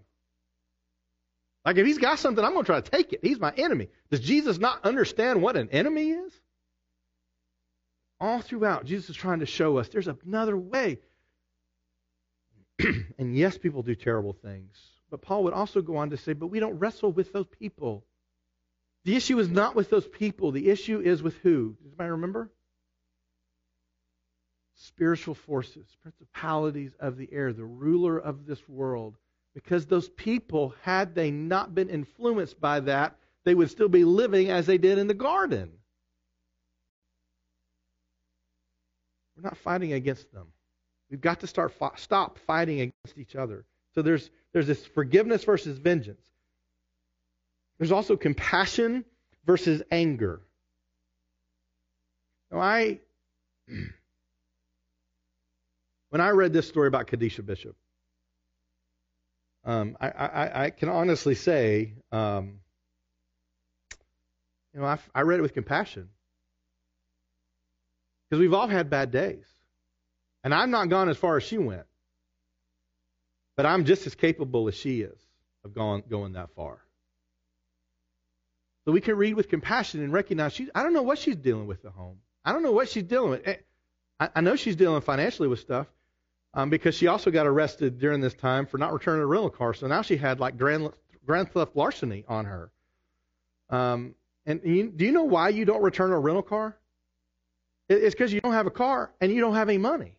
Like if he's got something, I'm going to try to take it. He's my enemy. Does Jesus not understand what an enemy is? All throughout, Jesus is trying to show us there's another way. [CLEARS THROAT] and yes, people do terrible things. But Paul would also go on to say, but we don't wrestle with those people. The issue is not with those people. The issue is with who? Does anybody remember? spiritual forces, principalities of the air, the ruler of this world. Because those people, had they not been influenced by that, they would still be living as they did in the garden. We're not fighting against them. We've got to start stop fighting against each other. So there's there's this forgiveness versus vengeance. There's also compassion versus anger. Now I [CLEARS THROAT] When I read this story about Cadesha Bishop, Um, I, I, I can honestly say, um, you know, I, I read it with compassion because we've all had bad days, and I'm not gone as far as she went, but I'm just as capable as she is of going going that far. So we can read with compassion and recognize she. I don't know what she's dealing with at home. I don't know what she's dealing with. Eh, I, I know she's dealing financially with stuff um, because she also got arrested during this time for not returning a rental car. So now she had like grand, grand theft larceny on her. Um, and you, do you know why you don't return a rental car? It's because you don't have a car and you don't have any money.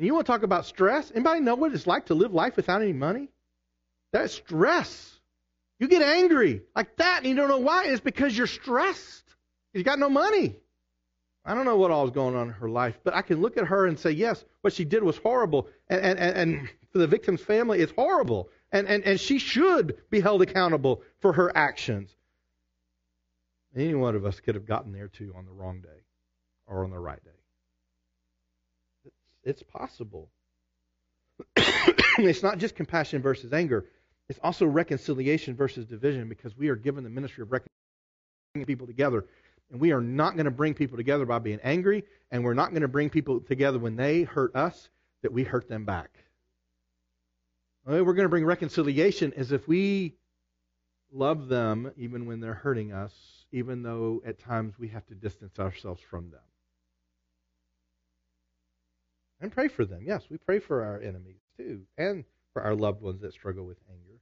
And you want to talk about stress? Anybody know what it's like to live life without any money? That's stress. You get angry like that and you don't know why. It's because you're stressed. You got no money. I don't know what all is going on in her life, but I can look at her and say, yes, what she did was horrible. And, and, and for the victim's family, it's horrible. And, and, and she should be held accountable for her actions. Any one of us could have gotten there too on the wrong day or on the right day. It's, possible. it's not just compassion versus anger, it's also reconciliation versus division because we are given the ministry of reconciling people together and we are not going to bring people together by being angry, and we're not going to bring people together when they hurt us that we hurt them back. We're going to bring reconciliation is if we love them even when they're hurting us, even though at times we have to distance ourselves from them. And pray for them. Yes, we pray for our enemies too, and for our loved ones that struggle with anger.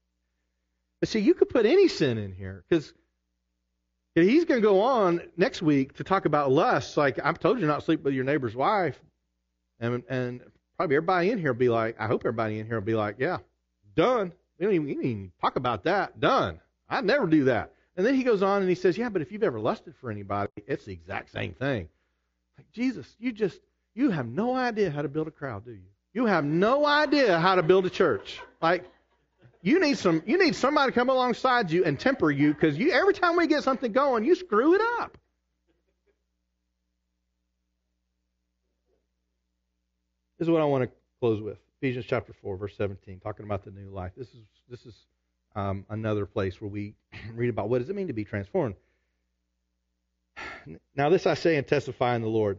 But see, you could put any sin in here because He's going to go on next week to talk about lust. Like I've told you not sleep with your neighbor's wife, and and probably everybody in here will be like, I hope everybody in here will be like, yeah, done. We don't even, we even talk about that. Done. I'd never do that. And then he goes on and he says, yeah, but if you've ever lusted for anybody, it's the exact same thing. Like Jesus, you just you have no idea how to build a crowd, do you? You have no idea how to build a church. Like you need some you need somebody to come alongside you and temper you because you every time we get something going, you screw it up. This is what I want to close with. Ephesians chapter four, verse seventeen, talking about the new life. This is this is um, another place where we [CLEARS THROAT] read about what does it mean to be transformed. Now this I say and testify in the Lord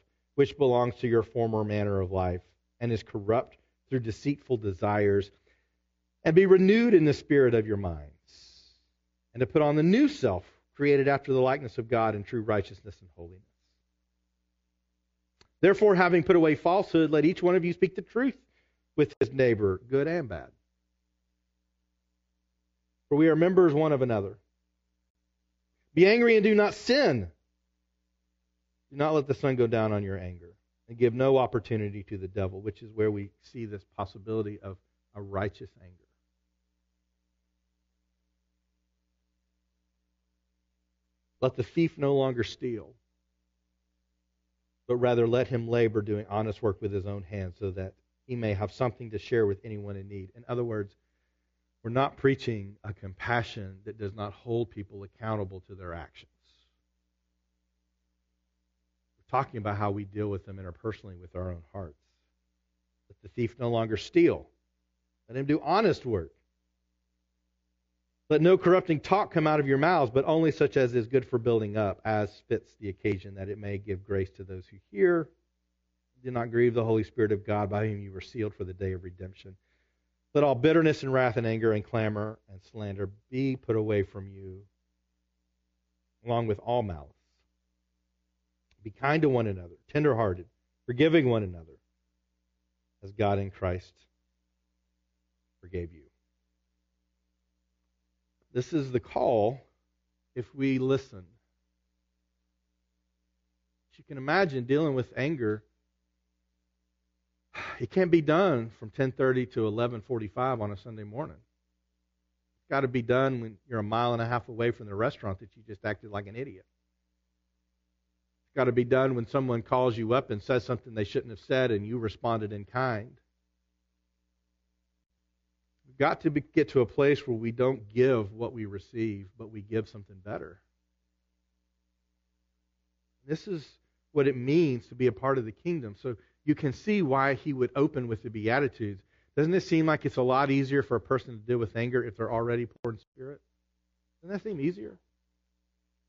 which belongs to your former manner of life and is corrupt through deceitful desires and be renewed in the spirit of your minds, and to put on the new self, created after the likeness of God in true righteousness and holiness. Therefore, having put away falsehood, let each one of you speak the truth with his neighbor, good and bad. For we are members one of another. Be angry and do not sin. Do not let the sun go down on your anger, and give no opportunity to the devil, which is where we see this possibility of a righteous anger. Let the thief no longer steal, but rather let him labor doing honest work with his own hands so that he may have something to share with anyone in need. In other words, we're not preaching a compassion that does not hold people accountable to their actions. Talking about how we deal with them interpersonally with our own hearts. Let the thief no longer steal. Let him do honest work let no corrupting talk come out of your mouths, but only such as is good for building up, as fits the occasion, that it may give grace to those who hear. Do not grieve the Holy Spirit of God, by whom you were sealed for the day of redemption. Let all bitterness and wrath and anger and clamor and slander be put away from you, along with all malice. Be kind to one another, tenderhearted, forgiving one another, as God in Christ forgave you. This is the call if we listen. As You can imagine dealing with anger. it can't be done from 10:30 to 11:45 on a Sunday morning. It's got to be done when you're a mile and a half away from the restaurant that you just acted like an idiot. It's got to be done when someone calls you up and says something they shouldn't have said and you responded in kind. We've got to be, get to a place where we don't give what we receive, but we give something better. This is what it means to be a part of the kingdom. So you can see why he would open with the Beatitudes. Doesn't it seem like it's a lot easier for a person to deal with anger if they're already poor in spirit? Doesn't that seem easier?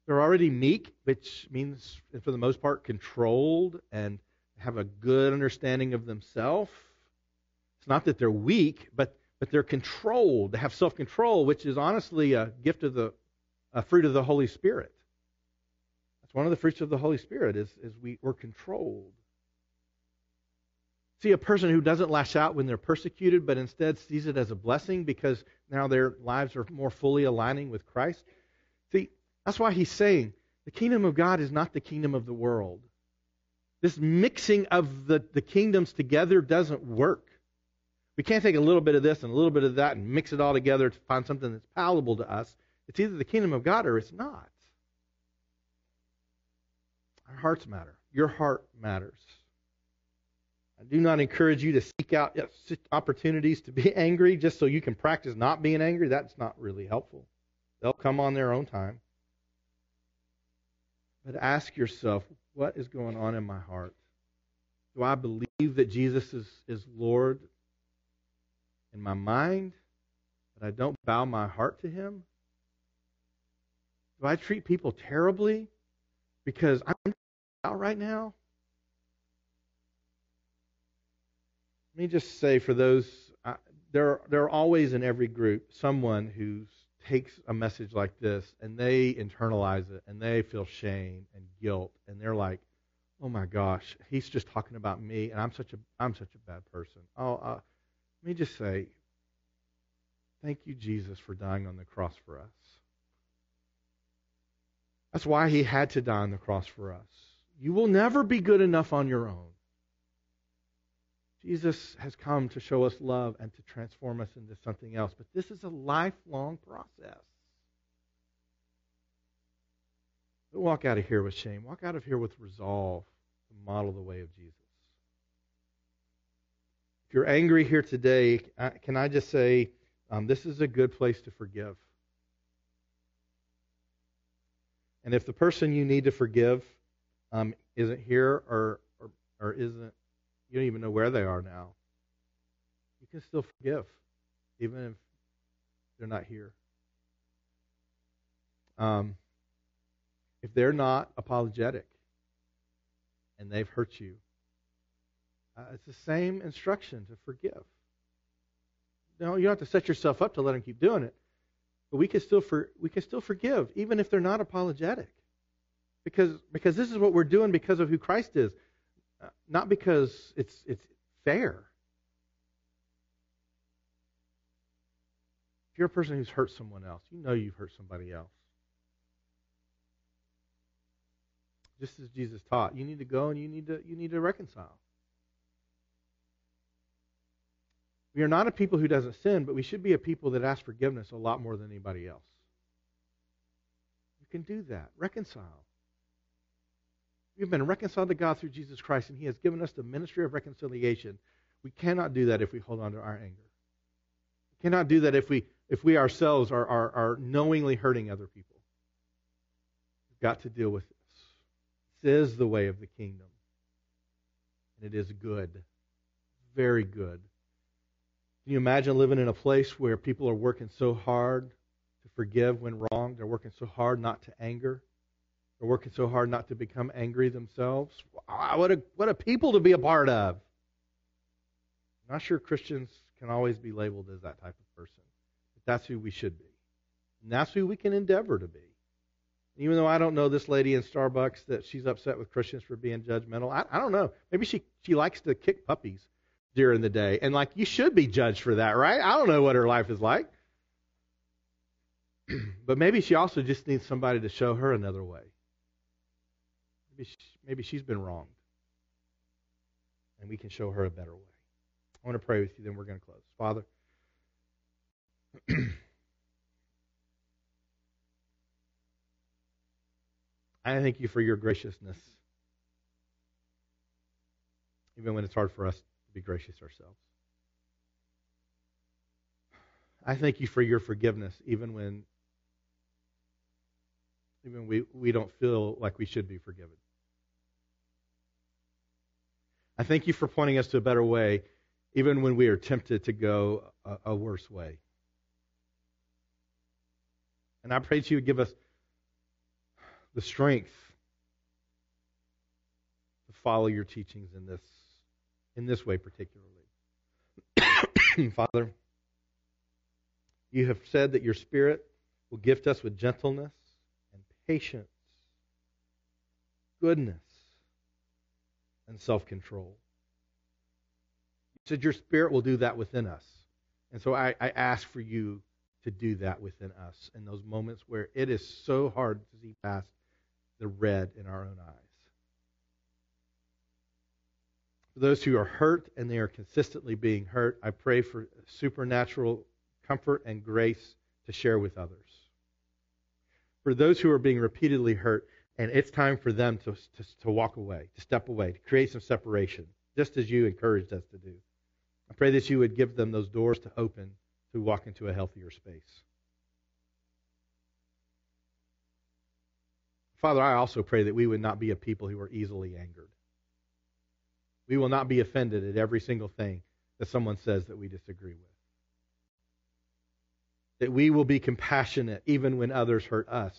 They're already meek, which means, for the most part, controlled and have a good understanding of themselves. It's not that they're weak, but, but they're controlled. They have self control, which is honestly a gift of the a fruit of the Holy Spirit. That's one of the fruits of the Holy Spirit is, is we, we're controlled. See a person who doesn't lash out when they're persecuted, but instead sees it as a blessing because now their lives are more fully aligning with Christ. That's why he's saying the kingdom of God is not the kingdom of the world. This mixing of the, the kingdoms together doesn't work. We can't take a little bit of this and a little bit of that and mix it all together to find something that's palatable to us. It's either the kingdom of God or it's not. Our hearts matter. Your heart matters. I do not encourage you to seek out uh, opportunities to be [LAUGHS] angry just so you can practice not being angry. That's not really helpful. They'll come on their own time. But ask yourself, what is going on in my heart? Do I believe that Jesus is, is Lord in my mind, but I don't bow my heart to him? Do I treat people terribly because I'm out right now? Let me just say for those, uh, there, there are always in every group someone who takes a message like this and they internalize it and they feel shame and guilt and they're like, oh my gosh, he's just talking about me and I'm such a, I'm such a bad person. Oh, uh, let me just say, thank you, Jesus, for dying on the cross for us. That's why he had to die on the cross for us. You will never be good enough on your own. Jesus has come to show us love and to transform us into something else. But this is a lifelong process. Don't walk out of here with shame. Walk out of here with resolve to model the way of Jesus. If you're angry here today, can I just say um, this is a good place to forgive? And if the person you need to forgive um, isn't here or, or, or isn't, you don't even know where they are now, you can still forgive, even if they're not here. Um, if they're not apologetic and they've hurt you, uh, it's the same instruction to forgive. No, you don't have to set yourself up to let them keep doing it. But we can still for, we can still forgive, even if they're not apologetic. Because because this is what we're doing because of who Christ is. Uh, not because it's it's fair. If you're a person who's hurt someone else, you know you've hurt somebody else. Just as Jesus taught, you need to go and you need to you need to reconcile. We are not a people who doesn't sin, but we should be a people that ask forgiveness a lot more than anybody else. You can do that. Reconcile. We've been reconciled to God through Jesus Christ, and He has given us the ministry of reconciliation. We cannot do that if we hold on to our anger. We cannot do that if we if we ourselves are, are, are knowingly hurting other people. We've got to deal with this. This is the way of the kingdom. And it is good. Very good. Can you imagine living in a place where people are working so hard to forgive when wrong? They're working so hard not to anger. They're working so hard not to become angry themselves. What a, what a people to be a part of. I'm not sure Christians can always be labeled as that type of person, but that's who we should be. And that's who we can endeavor to be. Even though I don't know this lady in Starbucks that she's upset with Christians for being judgmental, I, I don't know. Maybe she, she likes to kick puppies during the day. And like you should be judged for that, right? I don't know what her life is like. [CLEARS THROAT] but maybe she also just needs somebody to show her another way. Maybe, she, maybe she's been wronged. And we can show her a better way. I want to pray with you, then we're going to close. Father, [CLEARS THROAT] I thank you for your graciousness, even when it's hard for us to be gracious ourselves. I thank you for your forgiveness, even when even we, we don't feel like we should be forgiven. I thank you for pointing us to a better way, even when we are tempted to go a, a worse way. And I pray that you would give us the strength to follow your teachings in this in this way particularly. [COUGHS] Father, you have said that your spirit will gift us with gentleness patience, goodness, and self-control. You said your spirit will do that within us. And so I, I ask for you to do that within us in those moments where it is so hard to see past the red in our own eyes. For those who are hurt and they are consistently being hurt, I pray for supernatural comfort and grace to share with others. For those who are being repeatedly hurt, and it's time for them to, to, to walk away, to step away, to create some separation, just as you encouraged us to do. I pray that you would give them those doors to open to walk into a healthier space. Father, I also pray that we would not be a people who are easily angered. We will not be offended at every single thing that someone says that we disagree with. That we will be compassionate even when others hurt us.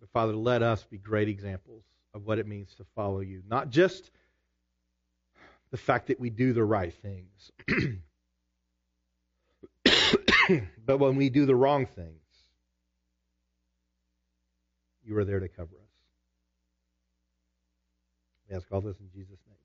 But Father, let us be great examples of what it means to follow you. Not just the fact that we do the right things, [COUGHS] but when we do the wrong things, you are there to cover us. We ask all this in Jesus' name.